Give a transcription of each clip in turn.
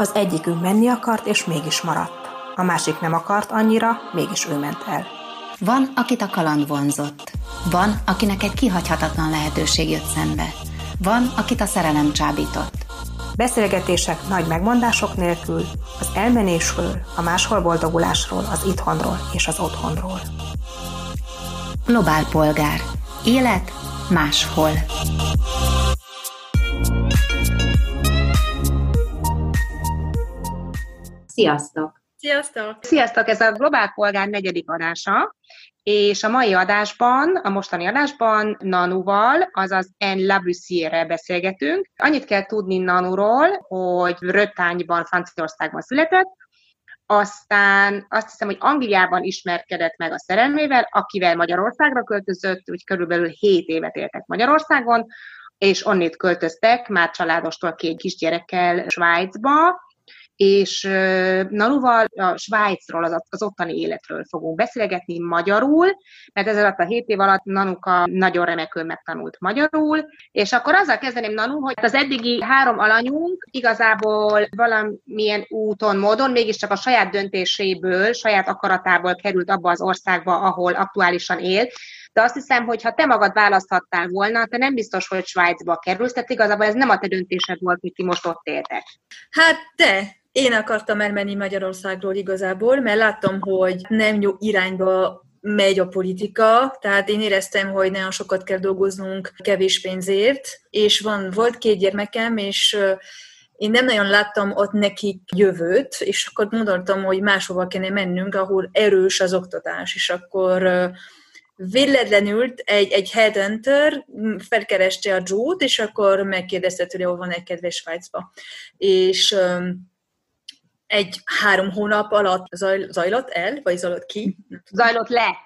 Az egyikünk menni akart, és mégis maradt. A másik nem akart annyira, mégis ő ment el. Van, akit a kaland vonzott. Van, akinek egy kihagyhatatlan lehetőség jött szembe. Van, akit a szerelem csábított. Beszélgetések nagy megmondások nélkül, az elmenésről, a máshol boldogulásról, az itthonról és az otthonról. Globál polgár. Élet máshol. Sziasztok! Sziasztok! Sziasztok! Ez a Globál Polgár negyedik adása, és a mai adásban, a mostani adásban Nanuval, azaz En Labussière-rel beszélgetünk. Annyit kell tudni Nanuról, hogy Rötányban, Franciaországban született, aztán azt hiszem, hogy Angliában ismerkedett meg a szerelmével, akivel Magyarországra költözött, úgy körülbelül 7 évet éltek Magyarországon, és onnét költöztek, már családostól két kisgyerekkel Svájcba, és Nanuval a Svájcról, az, az ottani életről fogunk beszélgetni magyarul, mert ez alatt a hét év alatt Nanuka nagyon remekül megtanult magyarul, és akkor azzal kezdeném, Nanu, hogy az eddigi három alanyunk igazából valamilyen úton, módon, mégiscsak a saját döntéséből, saját akaratából került abba az országba, ahol aktuálisan él, de azt hiszem, hogy ha te magad választhattál volna, te nem biztos, hogy Svájcba kerülsz, tehát igazából ez nem a te döntésed volt, hogy ti most ott éltek. Hát te, én akartam elmenni Magyarországról igazából, mert láttam, hogy nem jó irányba megy a politika, tehát én éreztem, hogy nagyon sokat kell dolgoznunk kevés pénzért, és van, volt két gyermekem, és én nem nagyon láttam ott nekik jövőt, és akkor gondoltam, hogy máshova kéne mennünk, ahol erős az oktatás, és akkor véletlenül egy, egy headhunter felkereste a Joe-t, és akkor megkérdezte tőle, hol van egy kedves Svájcba. És egy három hónap alatt zaj, zajlott el, vagy zajlott ki? Zajlott le.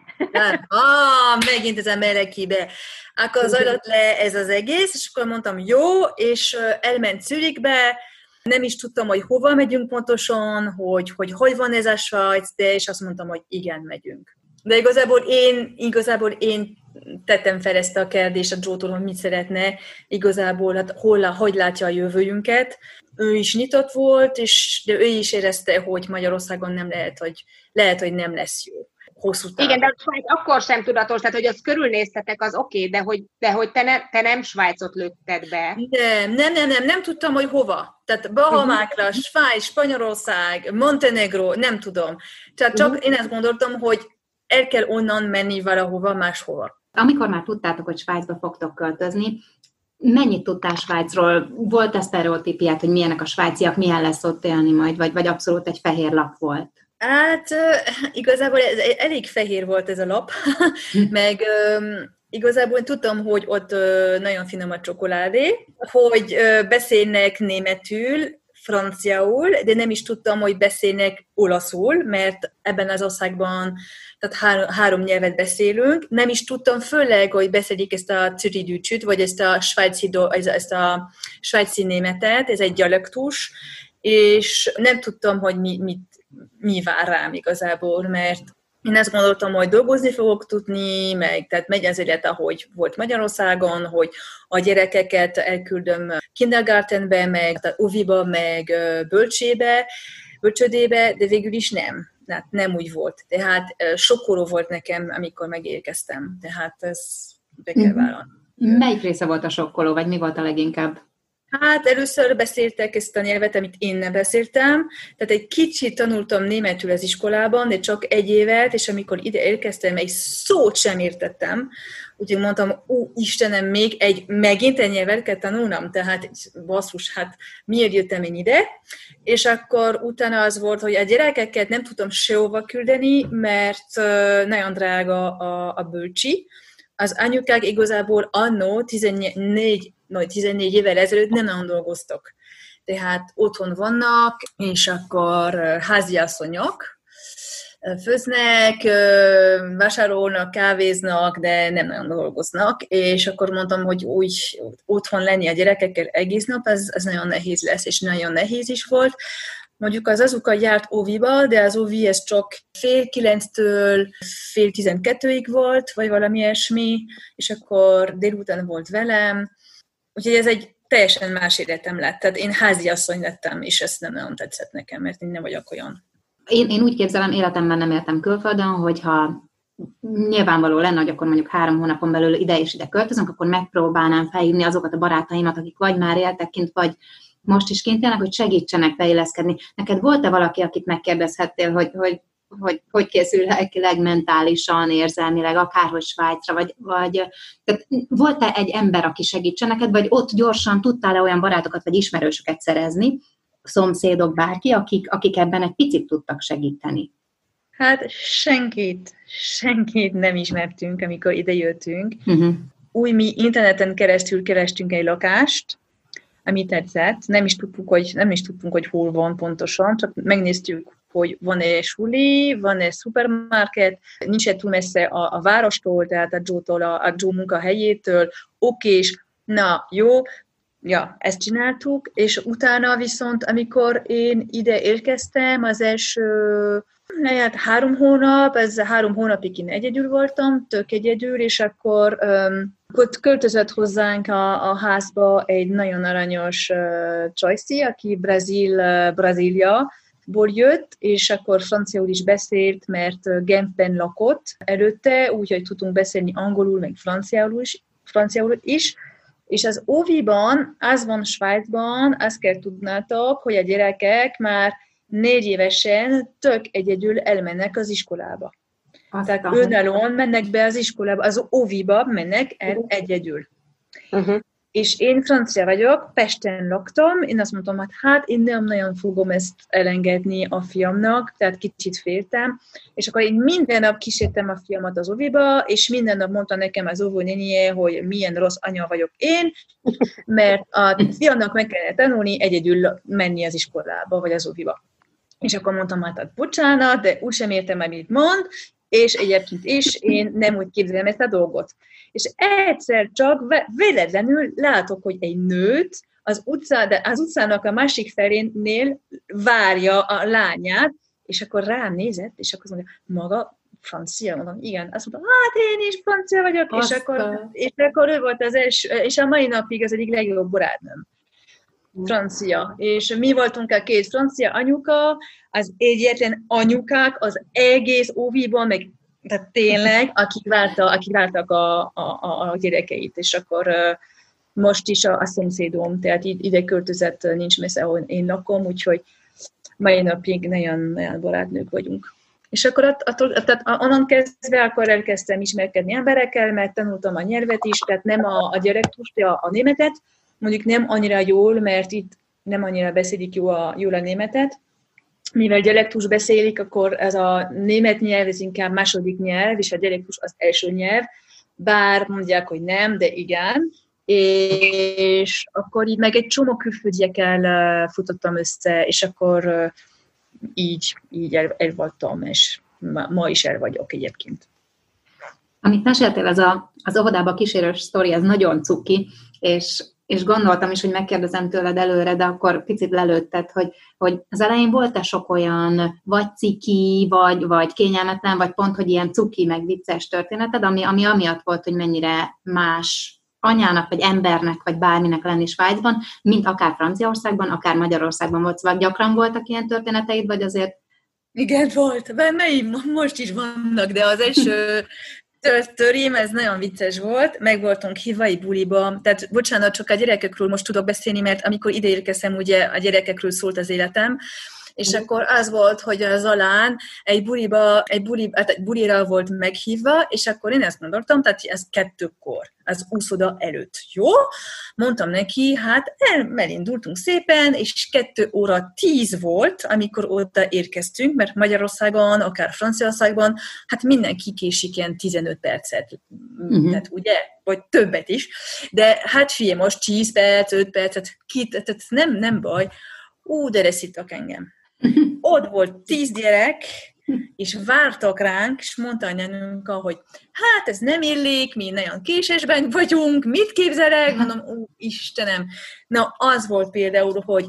ah, megint ez a kibe. Akkor zajlott le ez az egész, és akkor mondtam, jó, és elment Zürichbe, nem is tudtam, hogy hova megyünk pontosan, hogy hogy, hogy van ez a Svájc, de és azt mondtam, hogy igen, megyünk. De igazából én, igazából én tettem fel ezt a kérdést a Joe-tól, hogy mit szeretne igazából, hát hol, hogy látja a jövőjünket. Ő is nyitott volt, és de ő is érezte, hogy Magyarországon nem lehet, hogy, lehet, hogy nem lesz jó hosszú távon. Igen, de a Svájc akkor sem tudatos, tehát hogy azt körülnéztetek, az oké, okay, de hogy, de hogy te, ne, te nem Svájcot lőtted be. Nem, nem, nem, nem, nem tudtam, hogy hova. Tehát Bahamákra, uh-huh. Svájc, Spanyolország, Montenegro, nem tudom. Tehát csak uh-huh. én ezt gondoltam, hogy el kell onnan menni valahova máshova. Amikor már tudtátok, hogy Svájcba fogtok költözni, mennyit tudtál Svájcról? Volt-e sztereotípiát, hogy milyenek a svájciak, milyen lesz ott élni majd, vagy, vagy abszolút egy fehér lap volt? Hát igazából ez, elég fehér volt ez a lap, meg igazából tudtam, hogy ott nagyon finom a csokoládé, hogy beszélnek németül, franciául, de nem is tudtam, hogy beszélnek olaszul, mert ebben az országban tehát három, három nyelvet beszélünk. Nem is tudtam főleg, hogy beszélik ezt a cüridűcsüt, vagy ezt a svájci, ezt a svájci németet, ez egy dialektus, és nem tudtam, hogy mi, mit, mi vár rám igazából, mert én azt gondoltam, hogy dolgozni fogok tudni, meg tehát megy az élet, ahogy volt Magyarországon, hogy a gyerekeket elküldöm kindergartenbe, meg uviba, meg bölcsébe, bölcsödébe, de végül is nem. Tehát nem úgy volt. Tehát sokkoló volt nekem, amikor megérkeztem. Tehát ez be kell mhm. vállalni. Melyik része volt a sokkoló, vagy mi volt a leginkább? Hát először beszéltek ezt a nyelvet, amit én nem beszéltem, tehát egy kicsit tanultam németül az iskolában, de csak egy évet, és amikor ide érkeztem, egy szót sem értettem, úgyhogy mondtam, ó, Istenem, még egy, megint egy nyelvet kell tanulnom, tehát basszus, hát miért jöttem én ide? És akkor utána az volt, hogy a gyerekeket nem tudtam sehova küldeni, mert nagyon drága a, a bölcsi, az anyukák igazából annó 14 majd 14 évvel ezelőtt nem nagyon dolgoztak. Tehát otthon vannak, és akkor háziasszonyok, főznek, vásárolnak, kávéznak, de nem nagyon dolgoznak, és akkor mondtam, hogy úgy otthon lenni a gyerekekkel egész nap, ez, ez nagyon nehéz lesz, és nagyon nehéz is volt. Mondjuk az azuka járt óviba, de az óvi ez csak fél kilenctől fél tizenkettőig volt, vagy valami ilyesmi, és akkor délután volt velem, Úgyhogy ez egy teljesen más életem lett. Tehát én háziasszony lettem, és ezt nem nagyon tetszett nekem, mert én nem vagyok olyan. Én, én úgy képzelem, életemben nem éltem külföldön, hogyha nyilvánvaló lenne, hogy akkor mondjuk három hónapon belül ide és ide költözünk, akkor megpróbálnám felhívni azokat a barátaimat, akik vagy már éltek kint, vagy most is kint élnek, hogy segítsenek beilleszkedni. Neked volt-e valaki, akit megkérdezhettél, hogy, hogy hogy hogy készül lelkileg, mentálisan, érzelmileg, akárhogy Svájcra, vagy, vagy tehát volt-e egy ember, aki segítsen neked, vagy ott gyorsan tudtál-e olyan barátokat, vagy ismerősöket szerezni, szomszédok, bárki, akik, akik ebben egy picit tudtak segíteni? Hát senkit, senkit nem ismertünk, amikor idejöttünk. Uh-huh. Új, mi interneten keresztül kerestünk egy lakást, ami tetszett. Nem is tudtuk, hogy, nem is tudtunk, hogy hol van pontosan, csak megnéztük, hogy van-e suli, van-e szupermarket, nincs-e túl messze a, a várostól, tehát a Joe-tól, a, a Joe munkahelyétől, okés, na jó, ja, ezt csináltuk, és utána viszont, amikor én ide érkeztem, az első lehet három hónap, ez három hónapig én egyedül voltam, tök egyedül, és akkor um, költözött hozzánk a, a házba egy nagyon aranyos uh, Csajci, aki Brazil, uh, Brazília, ból jött, és akkor franciául is beszélt, mert Genfben lakott előtte, úgyhogy tudtunk beszélni angolul, meg franciául is, franciául is. És az óviban, az van Svájcban, azt kell tudnátok, hogy a gyerekek már négy évesen tök egyedül elmennek az iskolába. Aztán. Tehát önállóan mennek be az iskolába, az óviba mennek el egyedül. Uh-huh és én francia vagyok, Pesten laktam, én azt mondtam, hogy hát én nem nagyon fogom ezt elengedni a fiamnak, tehát kicsit féltem, és akkor én minden nap kísértem a fiamat az oviba, és minden nap mondta nekem az óvó nénie, hogy milyen rossz anya vagyok én, mert a fiamnak meg kellene tanulni egyedül menni az iskolába, vagy az oviba. És akkor mondtam, hát, hát bocsánat, de úgysem értem, amit mond, és egyébként is én nem úgy képzelem ezt a dolgot és egyszer csak véletlenül látok, hogy egy nőt az, utca, de az utcának a másik felénél várja a lányát, és akkor rám nézett, és akkor mondja, maga francia, mondom, igen. Azt mondta, hát én is francia vagyok, és akkor, és akkor ő volt az első, és a mai napig az egyik legjobb barátnőm. Francia. És mi voltunk a két francia anyuka, az egyetlen anyukák az egész óviban, meg tehát tényleg, akik, várta, akik vártak a, a, a gyerekeit, és akkor most is a, a szomszédom, tehát ide költözött, nincs messze, ahol én lakom, úgyhogy mai napig nagyon, nagyon barátnők vagyunk. És akkor att, attól, tehát onnan kezdve akkor elkezdtem ismerkedni emberekkel, mert tanultam a nyelvet is, tehát nem a, a gyerektust, a, a németet, mondjuk nem annyira jól, mert itt nem annyira beszélik jó a, jól a németet, mivel dialektus beszélik, akkor ez a német nyelv, ez inkább második nyelv, és a dialektus az első nyelv, bár mondják, hogy nem, de igen, és akkor így meg egy csomó külföldiekkel futottam össze, és akkor így, így el, el és ma, ma is el vagyok egyébként. Amit meséltél, az a, az óvodába kísérős sztori, ez nagyon cuki, és és gondoltam is, hogy megkérdezem tőled előre, de akkor picit lelőtted, hogy, hogy az elején volt-e sok olyan vagy ciki, vagy, vagy kényelmetlen, vagy pont, hogy ilyen cuki, meg vicces történeted, ami, ami amiatt volt, hogy mennyire más anyának, vagy embernek, vagy bárminek lenni Svájcban, mint akár Franciaországban, akár Magyarországban volt. Szóval gyakran voltak ilyen történeteid, vagy azért igen, volt. Benne most is vannak, de az első törém, ez nagyon vicces volt, meg voltunk hívai buliba, tehát bocsánat, csak a gyerekekről most tudok beszélni, mert amikor ide érkeztem, ugye a gyerekekről szólt az életem, és mm. akkor az volt, hogy az alán egy buliba, egy, buli, hát egy bulira volt meghívva, és akkor én ezt gondoltam, tehát ez kettőkor, az úszoda előtt, jó? Mondtam neki, hát el, elindultunk szépen, és kettő óra tíz volt, amikor oda érkeztünk, mert Magyarországon, akár Franciaországban, hát mindenki késik ilyen 15 percet, uh-huh. tehát ugye, vagy többet is, de hát figyelj, most 10 perc, 5 percet, kit, tehát nem, nem baj, ú, de reszítok engem ott volt tíz gyerek, és vártak ránk, és mondta a nyelünk, hogy hát ez nem illik, mi nagyon késésben vagyunk, mit képzelek? Mondom, ó, Istenem. Na, az volt például, hogy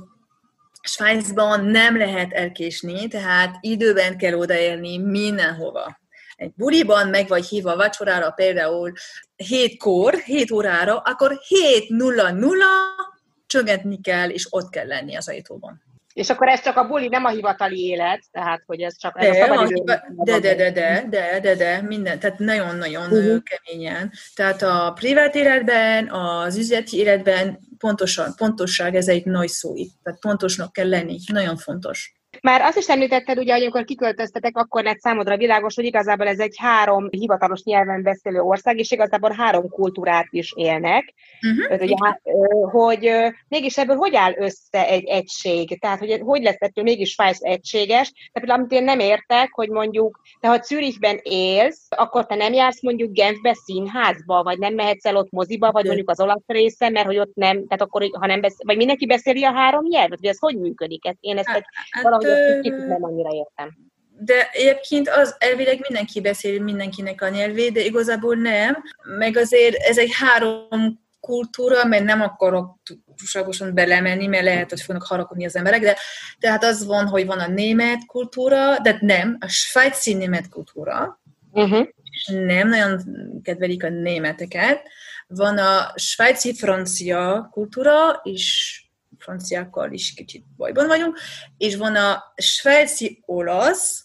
Svájcban nem lehet elkésni, tehát időben kell odaérni mindenhova. Egy buliban meg vagy hívva vacsorára például hétkor, hét órára, akkor 7.00 csöngentni kell, és ott kell lenni az ajtóban. És akkor ez csak a buli, nem a hivatali élet, tehát hogy ez csak ez de, a szabadidő. De, de, de, de, de, de, de, minden, tehát nagyon-nagyon uh-huh. keményen. Tehát a privát életben, az üzleti életben pontosan, pontosság, ez egy nagy szó itt. Tehát pontosnak kell lenni, nagyon fontos. Már azt is említetted, ugye, hogy amikor kiköltöztetek, akkor lett számodra világos, hogy igazából ez egy három hivatalos nyelven beszélő ország, és igazából három kultúrát is élnek. Uh-huh. Ugye, hogy mégis ebből hogy áll össze egy egység? Tehát, hogy hogy lesz ettől mégis Svájc egységes? Tehát például, amit én nem értek, hogy mondjuk, te ha Zürichben élsz, akkor te nem jársz mondjuk Genfbe színházba, vagy nem mehetsz el ott moziba, vagy mondjuk az olasz része, mert hogy ott nem, tehát akkor, ha nem beszél, vagy mindenki beszéli a három nyelvet, vagy ez hogy működik? Ez, én ezt egy, valahogy kicsit nem annyira értem. De egyébként az elvileg mindenki beszél mindenkinek a nyelvét, de igazából nem. Meg azért ez egy három kultúra, mert nem akarok túlságosan belemenni, mert lehet, hogy fognak harakodni az emberek, de tehát az van, hogy van a német kultúra, de nem, a svájci német kultúra, uh-huh. és nem nagyon kedvelik a németeket. Van a svájci francia kultúra, és franciákkal is kicsit bajban vagyunk, és van a svájci olasz,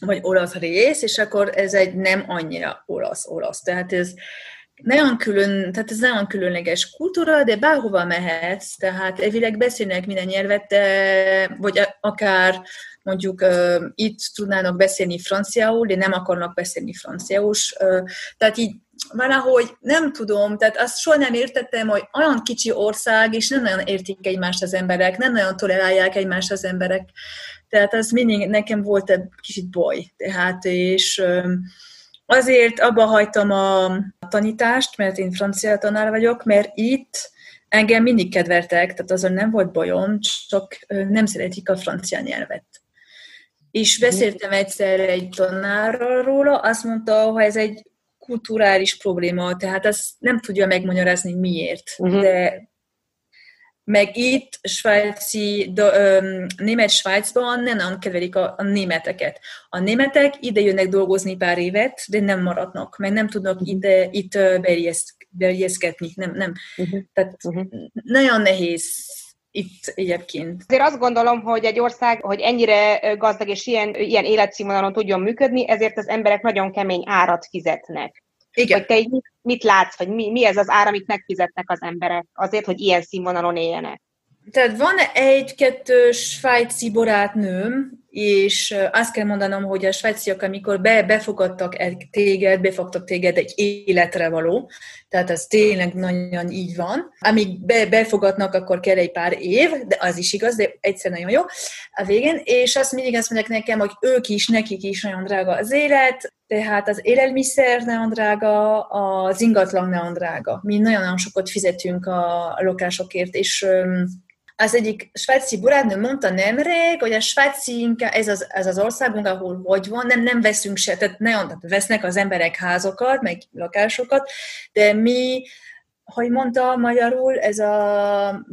vagy olasz rész, és akkor ez egy nem annyira olasz-olasz. Tehát ez nagyon külön, tehát ez nagyon különleges kultúra, de bárhova mehetsz, tehát elvileg beszélnek minden nyelvet, de, vagy akár mondjuk uh, itt tudnának beszélni franciául, de nem akarnak beszélni franciául. Uh, tehát így valahogy nem tudom, tehát azt soha nem értettem, hogy olyan kicsi ország, és nem nagyon értik egymást az emberek, nem nagyon tolerálják egymást az emberek. Tehát az mindig nekem volt egy kicsit baj. Tehát, és azért abba hagytam a tanítást, mert én francia tanár vagyok, mert itt engem mindig kedveltek, tehát azon nem volt bajom, csak nem szeretik a francia nyelvet. És beszéltem egyszer egy tanárral róla, azt mondta, hogy ez egy kulturális probléma, tehát azt nem tudja megmagyarázni miért. Uh-huh. De meg itt svájci, de, um, német Svájcban nem nagyon kedvelik a, a németeket. A németek ide jönnek dolgozni pár évet, de nem maradnak, meg nem tudnak ide, itt berjeszkedni. Nem, nem. Uh-huh. Tehát uh-huh. nagyon nehéz itt egyébként. Azért azt gondolom, hogy egy ország, hogy ennyire gazdag és ilyen, ilyen életszínvonalon tudjon működni, ezért az emberek nagyon kemény árat fizetnek. Igen. Hogy te így mit látsz, vagy mi, mi ez az ár, amit megfizetnek az emberek azért, hogy ilyen színvonalon éljenek? Tehát van egy-kettő svájci barátnőm, és azt kell mondanom, hogy a svájciak, amikor be, befogadtak egy téged, befogtak téged egy életre való, tehát ez tényleg nagyon így van. Amíg be, befogadnak, akkor kell egy pár év, de az is igaz, de egyszer nagyon jó a végén, és azt mindig azt mondják nekem, hogy ők is, nekik is nagyon drága az élet, tehát az élelmiszer nagyon drága, az ingatlan nagyon drága. Mi nagyon-nagyon sokat fizetünk a lakásokért, és az egyik svájci barátnő mondta nemrég, hogy a svájci ez az, ez az országunk, ahol hogy van, nem, nem veszünk se, tehát nagyon tehát vesznek az emberek házokat, meg lakásokat, de mi, hogy mondta magyarul, ez a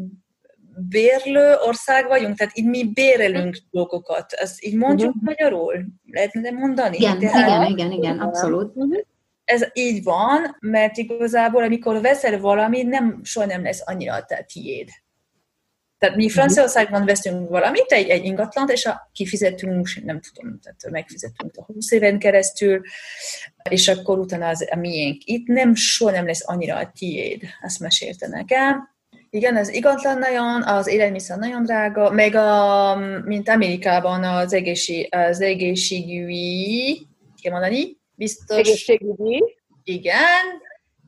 bérlő ország vagyunk, tehát így mi bérelünk dolgokat. Ezt így mondjuk uh-huh. magyarul? Lehetne mondani? Igen, tehát, igen, igen, igen, abszolút. Uh-huh. Ez így van, mert igazából, amikor veszel valamit, nem, soha nem lesz annyira a tiéd. Tehát mi Franciaországban veszünk valamit, egy, egy ingatlant, és a, kifizetünk, nem tudom, tehát megfizetünk a 20 éven keresztül, és akkor utána az a miénk. Itt nem, soha nem lesz annyira a tiéd, azt mesélte nekem. Igen, az ingatlan nagyon, az élelmiszer nagyon drága, meg a, mint Amerikában az, egészség, az egészségügyi, kell mondani, biztos. Egészségügyi. Igen,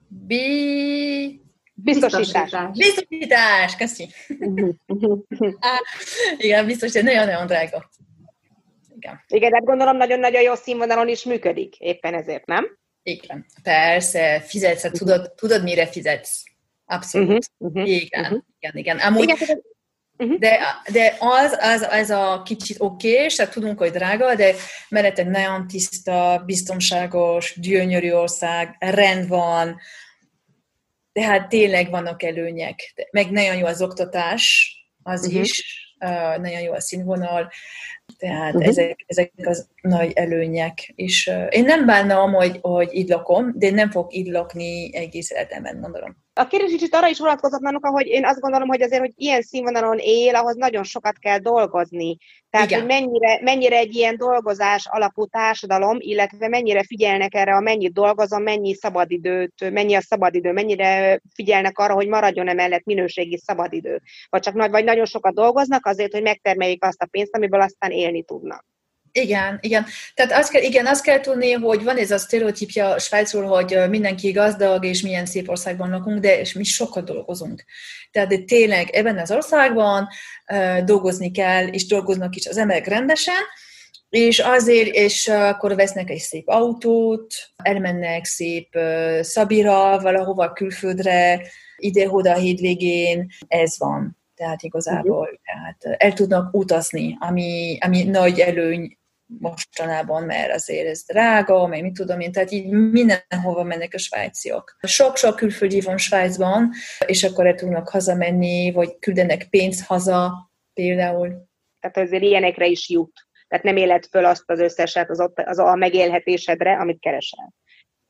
bi, Biztosítás. Biztosítás, köszi. Igen, biztosítás, nagyon-nagyon drága. Igen. Igen, de hát gondolom nagyon-nagyon jó színvonalon is működik, éppen ezért, nem? Igen, persze, fizetsz, hát tudod, tudod mire fizetsz. Abszolút. Uh-huh, uh-huh, igen, uh-huh. igen, igen. Amúgy, igen, Uh-huh. De, de az, az, az a kicsit oké, és tehát tudunk, hogy drága, de mellette nagyon tiszta, biztonságos, gyönyörű ország, rend van, tehát tényleg vannak előnyek. Meg nagyon jó az oktatás, az uh-huh. is, uh, nagyon jó a színvonal, tehát uh-huh. ezek, ezek az nagy előnyek. És uh, én nem bánom, hogy, hogy így lakom, de nem fog így lakni egész életemben, gondolom. A kérdés kicsit arra is vonatkozott, Nanuka, hogy én azt gondolom, hogy azért, hogy ilyen színvonalon él, ahhoz nagyon sokat kell dolgozni. Tehát, Igen. hogy mennyire, mennyire egy ilyen dolgozás alapú társadalom, illetve mennyire figyelnek erre, a mennyit dolgozom, mennyi szabadidőt, mennyi a szabadidő, mennyire figyelnek arra, hogy maradjon emellett minőségi szabadidő. Vagy csak nagy, vagy nagyon sokat dolgoznak azért, hogy megtermeljék azt a pénzt, amiből aztán élni tudnak. Igen, igen. Tehát azt kell, igen, azt kell tudni, hogy van ez a sztereotípja Svájcról, hogy mindenki gazdag, és milyen szép országban lakunk, de és mi sokat dolgozunk. Tehát de tényleg ebben az országban uh, dolgozni kell, és dolgoznak is az emberek rendesen, és azért, és akkor vesznek egy szép autót, elmennek szép uh, Szabira, valahova külföldre, ide-oda a hétvégén, ez van. Tehát igazából uh-huh. tehát el tudnak utazni, ami, ami nagy előny mostanában, mert azért ez drága, meg mit tudom én, tehát így mindenhova mennek a svájciak. Sok-sok külföldi van Svájcban, és akkor el tudnak hazamenni, vagy küldenek pénzt haza például. Tehát azért ilyenekre is jut. Tehát nem éled föl azt az összeset az, ott, az a megélhetésedre, amit keresel.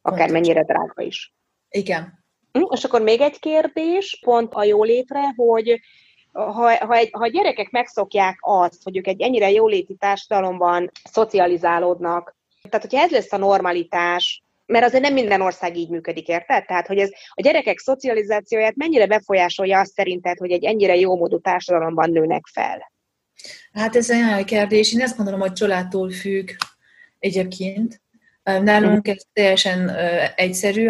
Akár mennyire drága is. Igen. Hm, és akkor még egy kérdés, pont a jólétre, hogy ha, ha, egy, ha a gyerekek megszokják azt, hogy ők egy ennyire jóléti társadalomban szocializálódnak, tehát hogyha ez lesz a normalitás, mert azért nem minden ország így működik, érted? Tehát, hogy ez a gyerekek szocializációját mennyire befolyásolja azt szerinted, hogy egy ennyire jó módú társadalomban nőnek fel? Hát ez egy nagyon kérdés. Én azt gondolom, hogy családtól függ egyébként. Nálunk ez teljesen egyszerű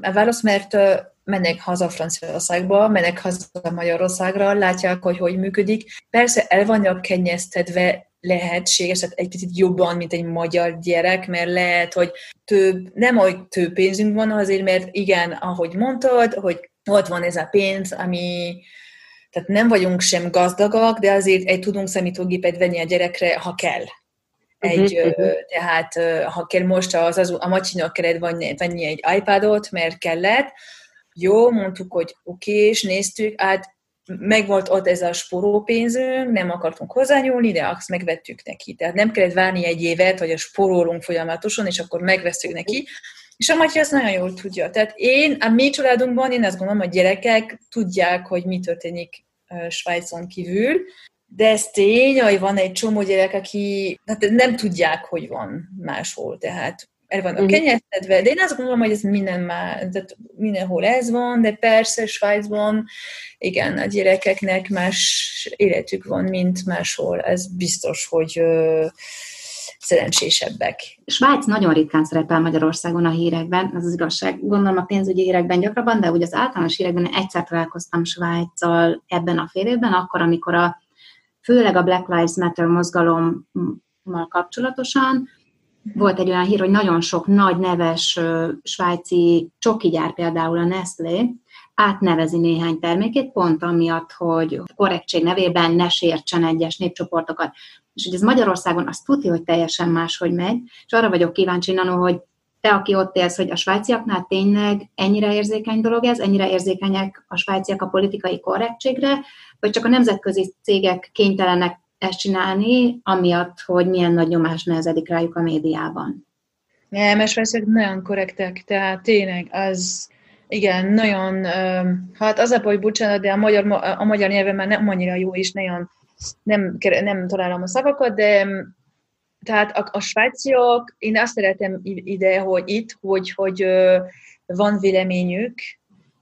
a válasz, mert mennek haza Franciaországba, mennek haza Magyarországra, látják, hogy hogy működik. Persze el vannak kenyeztetve lehetséges, tehát egy picit jobban, mint egy magyar gyerek, mert lehet, hogy több, nem hogy több pénzünk van azért, mert igen, ahogy mondtad, hogy ott van ez a pénz, ami tehát nem vagyunk sem gazdagak, de azért egy tudunk számítógépet venni a gyerekre, ha kell. Egy, uh-huh, uh-huh. Tehát ha kell most az, az a macsinak kellett venni egy iPadot, mert kellett, jó, mondtuk, hogy oké, okay, és néztük, hát megvolt ott ez a sporópénzünk, nem akartunk hozzányúlni, de azt megvettük neki. Tehát nem kellett várni egy évet, hogy a sporolunk folyamatosan, és akkor megveszünk neki. És a Matyi azt nagyon jól tudja. Tehát én, a mi családunkban, én azt gondolom, hogy gyerekek tudják, hogy mi történik Svájcon kívül, de ez tény, hogy van egy csomó gyerek, aki hát nem tudják, hogy van máshol. Tehát el vannak uh-huh. kenyeztetve, de én azt gondolom, hogy ez minden már, tehát mindenhol ez van, de persze Svájcban, igen, a gyerekeknek más életük van, mint máshol. Ez biztos, hogy ö, szerencsésebbek. Svájc nagyon ritkán szerepel Magyarországon a hírekben, ez az igazság. Gondolom a pénzügyi hírekben gyakrabban, de úgy az általános hírekben egyszer találkoztam Svájccal ebben a fél évben, akkor, amikor a főleg a Black Lives Matter mozgalommal kapcsolatosan volt egy olyan hír, hogy nagyon sok nagy neves svájci csokigyár, például a Nestlé, átnevezi néhány termékét, pont amiatt, hogy korrektség nevében ne sértsen egyes népcsoportokat. És hogy ez Magyarországon azt tudja, hogy teljesen máshogy megy, és arra vagyok kíváncsi, Nano, hogy te, aki ott élsz, hogy a svájciaknál tényleg ennyire érzékeny dolog ez, ennyire érzékenyek a svájciak a politikai korrektségre, vagy csak a nemzetközi cégek kénytelenek ezt csinálni, amiatt, hogy milyen nagy nyomás nehezedik rájuk a médiában. Nem, mert nagyon korrektek, tehát tényleg az, igen, nagyon, hát az a baj, bocsánat, de a magyar, a magyar nyelven már nem annyira jó, és nagyon nem, nem találom a szavakat, de tehát a, a svájciak, én azt szeretem ide, hogy itt, hogy, hogy van véleményük,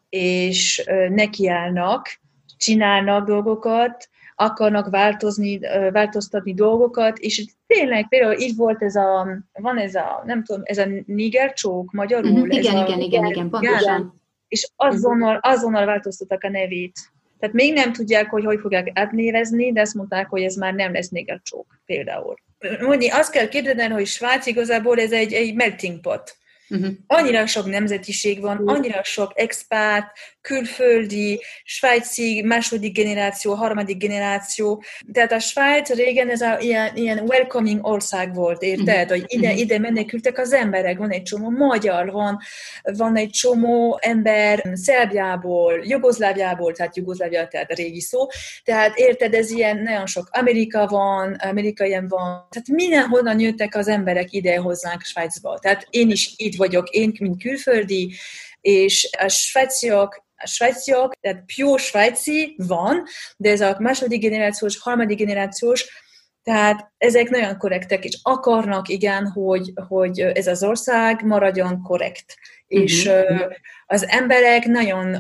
és nekiállnak, csinálnak dolgokat, akarnak változni, változtatni dolgokat, és tényleg például így volt ez a, van ez a, nem tudom, ez a niger csók magyarul. Uh-huh, igen, ez igen, a, igen, igen, pontosan. És azonnal, mhm. azonnal változtattak a nevét. Tehát még nem tudják, hogy hogy fogják átnévezni, de azt mondták, hogy ez már nem lesz niger csók például. Mondni, azt kell képzelni, hogy Svájc igazából ez egy, egy melting pot. Uh-huh. Annyira sok nemzetiség van, annyira sok expat, külföldi, svájci, második generáció, harmadik generáció. Tehát a Svájc régen ez a ilyen, ilyen welcoming ország volt, érted? Uh-huh. Hogy ide, ide menekültek az emberek, van egy csomó magyar, van, van egy csomó ember Szerbiából, Jugoszláviából, tehát Jugoszlávia, tehát régi szó. Tehát érted, ez ilyen, nagyon sok Amerika van, amerikai van, tehát mindenhonnan jöttek az emberek ide hozzánk Svájcba. Tehát én is itt vagyok, én, mint külföldi, és a svájciak a svájciak, tehát pure svájci van, de ez a második generációs, harmadik generációs, tehát ezek nagyon korrektek, és akarnak, igen, hogy, hogy ez az ország maradjon korrekt. Uh-huh. És uh, az emberek nagyon,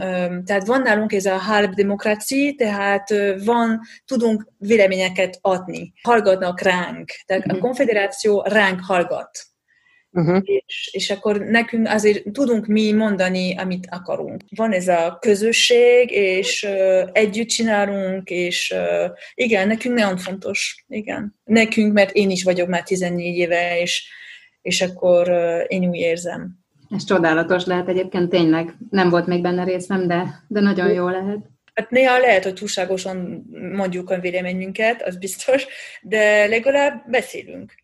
tehát van nálunk ez a halb demokrácia, tehát van, tudunk véleményeket adni, hallgatnak ránk, tehát uh-huh. a konfederáció ránk hallgat. Uh-huh. És, és akkor nekünk azért tudunk mi mondani, amit akarunk. Van ez a közösség, és uh, együtt csinálunk, és uh, igen, nekünk nagyon fontos. Igen. Nekünk, mert én is vagyok már 14 éve, és, és akkor uh, én úgy érzem. Ez csodálatos lehet egyébként, tényleg. Nem volt még benne részem, de, de nagyon jó lehet. Hát néha lehet, hogy túlságosan mondjuk a véleményünket, az biztos, de legalább beszélünk.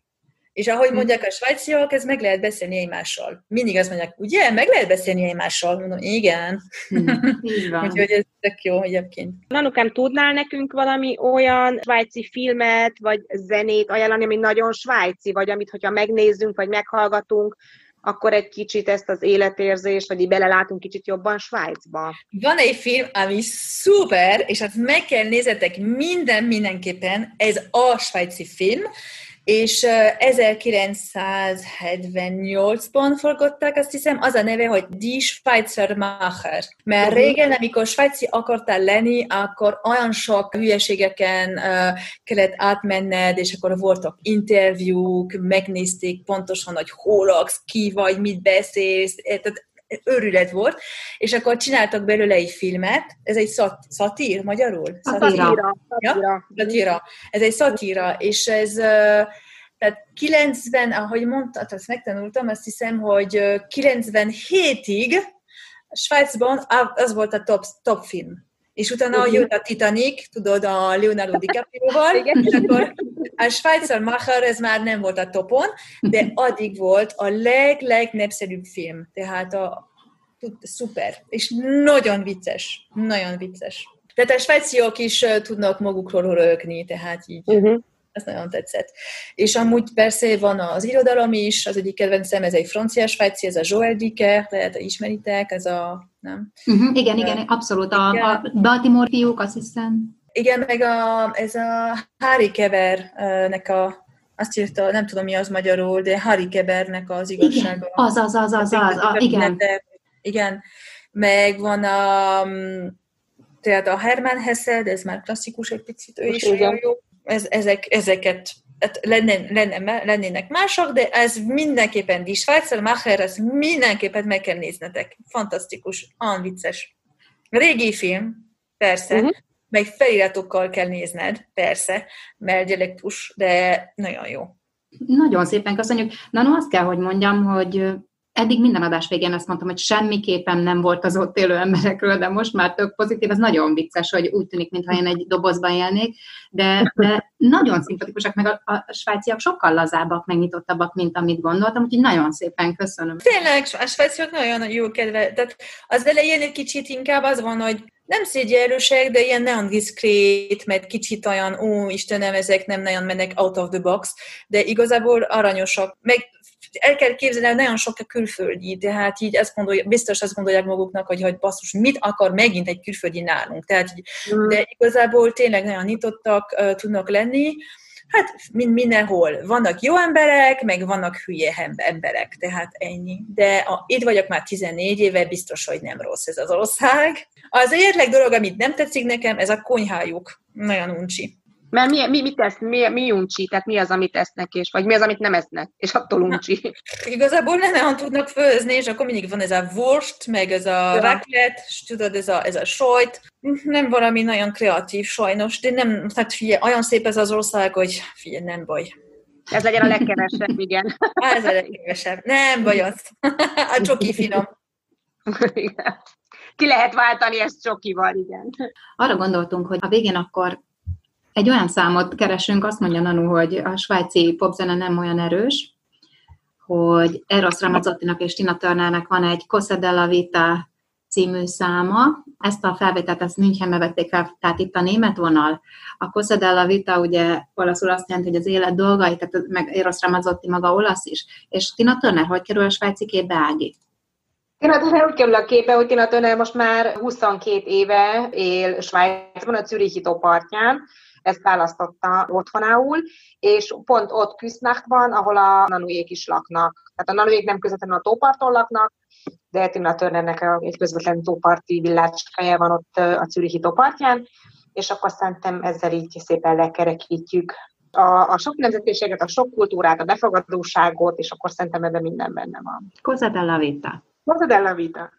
És ahogy hm. mondják a svájciak, ez meg lehet beszélni egymással. Mindig azt mondják, ugye, meg lehet beszélni egymással. Mondom, igen. Hm, Úgyhogy ez tök jó egyébként. Nanukám, tudnál nekünk valami olyan svájci filmet, vagy zenét ajánlani, ami nagyon svájci, vagy amit, hogyha megnézzünk, vagy meghallgatunk, akkor egy kicsit ezt az életérzést, vagy így belelátunk kicsit jobban Svájcba. Van egy film, ami szuper, és azt meg kell nézetek minden mindenképpen, ez a svájci film, és 1978-ban forgatták, azt hiszem, az a neve, hogy Die Schweizermacher. Mert uh-huh. régen, amikor svájci akartál lenni, akkor olyan sok hülyeségeken uh, kellett átmenned, és akkor voltak interjúk, megnézték pontosan, hogy hol laksz, ki vagy, mit beszélsz, tehát őrület volt, és akkor csináltak belőle egy filmet, ez egy szat, szatír magyarul? Szatíra. Szatíra. szatíra. Ez egy szatíra, és ez tehát 90, ahogy mondtad, azt megtanultam, azt hiszem, hogy 97-ig Svájcban az volt a top, top film. És utána jött a Titanic, tudod, a Leonardo DiCaprio-val, és akkor a Schweizer Macher, ez már nem volt a topon, de addig volt a leg, legnépszerűbb film. Tehát a, szuper, és nagyon vicces, nagyon vicces. Tehát a svájciak is tudnak magukról rögni, tehát így. Uh-huh. Ez nagyon tetszett. És amúgy persze van az irodalom is, az egyik kedvencem, ez egy francia svájci, ez a Joel Dicker, lehet, ismeritek, ez a, nem? Uh-huh, igen, igen, abszolút. A, a Baltimore fiúk, azt hiszem. Igen, meg a, ez a Harry Kevernek a azt írta, nem tudom mi az magyarul, de Harry Kebernek az igazsága. Igen, az, az, az, az, az, az igen. Igen, meg van a, tehát a Hermann Hesse, de ez már klasszikus egy picit, ő is igen. jó. Ez, ezek, ezeket hát lenne, lenne, lennének mások, de ez mindenképpen Die Schweizer Macher, ez mindenképpen meg kell néznetek. Fantasztikus, olyan vicces. Régi film, persze, uh-huh. meg feliratokkal kell nézned, persze, mert dialektus, de nagyon jó. Nagyon szépen köszönjük. Na, no, azt kell, hogy mondjam, hogy eddig minden adás végén azt mondtam, hogy semmiképpen nem volt az ott élő emberekről, de most már tök pozitív, ez nagyon vicces, hogy úgy tűnik, mintha én egy dobozban élnék, de, de nagyon szimpatikusak, meg a, a svájciak sokkal lazábbak, megnyitottabbak, mint amit gondoltam, úgyhogy nagyon szépen köszönöm. Tényleg, a svájciak nagyon jó kedve. Tehát az elején egy kicsit inkább az van, hogy nem szégyelőség, de ilyen nagyon diszkrét, mert kicsit olyan, ó, Istenem, ezek nem nagyon mennek out of the box, de igazából aranyosak. Meg el kell képzelni, hogy nagyon sok a külföldi, tehát így ezt gondolja, biztos azt gondolják maguknak, hogy, hogy basszus, mit akar megint egy külföldi nálunk. Tehát, mm. De igazából tényleg nagyon nyitottak uh, tudnak lenni, Hát mind, mindenhol. Vannak jó emberek, meg vannak hülye emberek, tehát ennyi. De a, itt vagyok már 14 éve, biztos, hogy nem rossz ez az ország. Az egyetlen dolog, amit nem tetszik nekem, ez a konyhájuk. Nagyon uncsi. Mert mi, mi, mit tesz, mi, mi uncsi, tehát mi az, amit esznek, és, vagy mi az, amit nem esznek, és attól uncsi. Na, igazából nem olyan tudnak főzni, és akkor mindig van ez a wurst, meg ez a ja. raclette, és tudod, ez a, ez a sajt. Nem valami nagyon kreatív sajnos, de nem, tehát figyelj, olyan szép ez az ország, hogy figyelj, nem baj. Ez legyen a legkevesebb, igen. ez a legkevesebb. Nem baj az. A csoki finom. Igen. Ki lehet váltani ezt csokival, igen. Arra gondoltunk, hogy a végén akkor egy olyan számot keresünk, azt mondja Nanu, hogy a svájci popzene nem olyan erős, hogy Eros Ramazottinak és Tina Turnernek van egy Cosa della Vita című száma. Ezt a felvételt ezt Münchenbe vették fel, tehát itt a német vonal. A Cosa della Vita ugye olaszul azt jelenti, hogy az élet dolgai, tehát meg Eros Ramazotti maga olasz is. És Tina Turner hogy kerül a svájci képbe, Ági? Tina Turner úgy kerül a képbe, hogy Tina Turner most már 22 éve él Svájcban, a Zürichi partján, ezt választotta otthonául, és pont ott Küsznachtban, ahol a nanuék is laknak. Tehát a nanuék nem közvetlenül a tóparton laknak, de Tina Turnernek egy közvetlen tóparti villácskája van ott a Zürichi tópartján, és akkor szerintem ezzel így szépen lekerekítjük a, a sok nemzetiséget, a sok kultúrát, a befogadóságot, és akkor szerintem ebben minden benne van. Cosa della vita. Cosa della vita.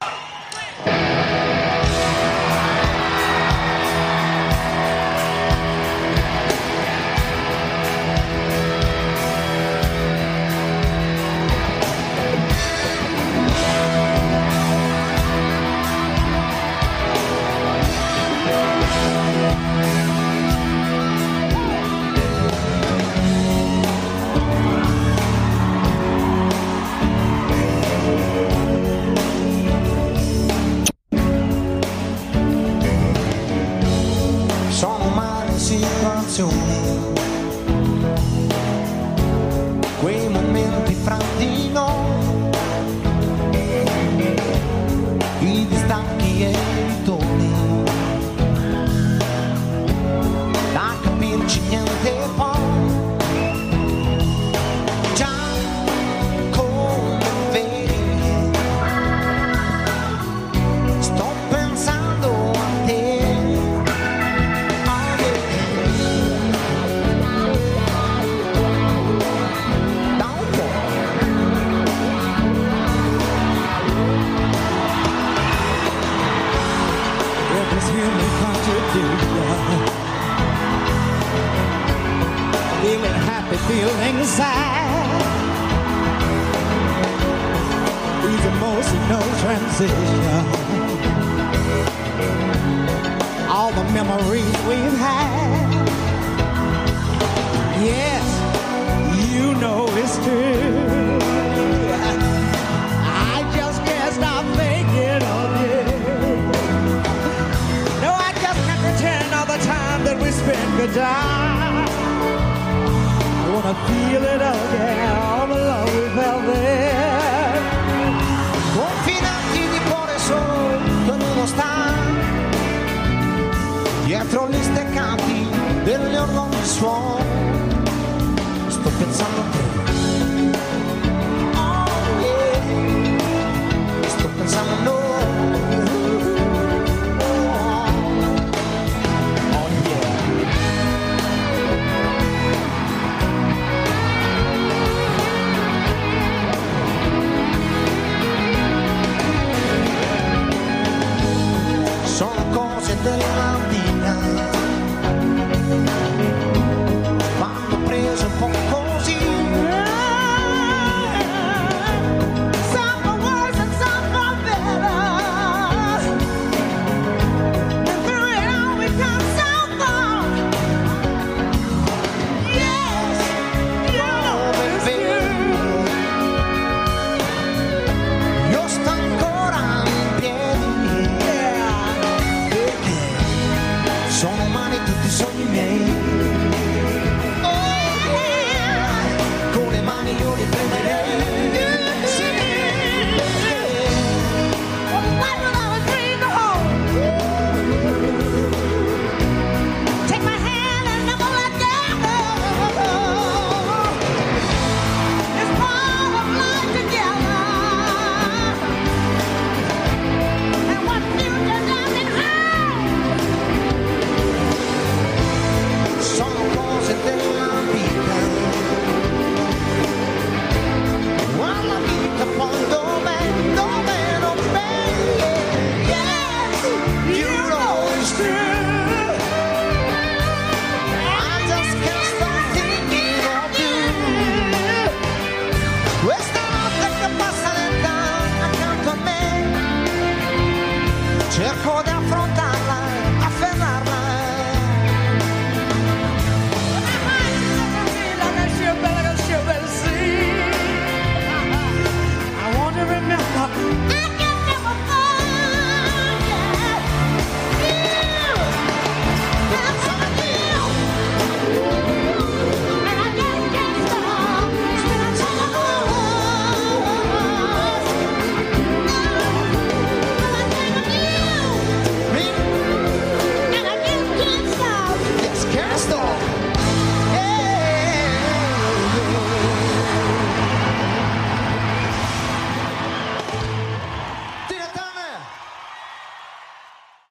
along this wall. Sto pensando che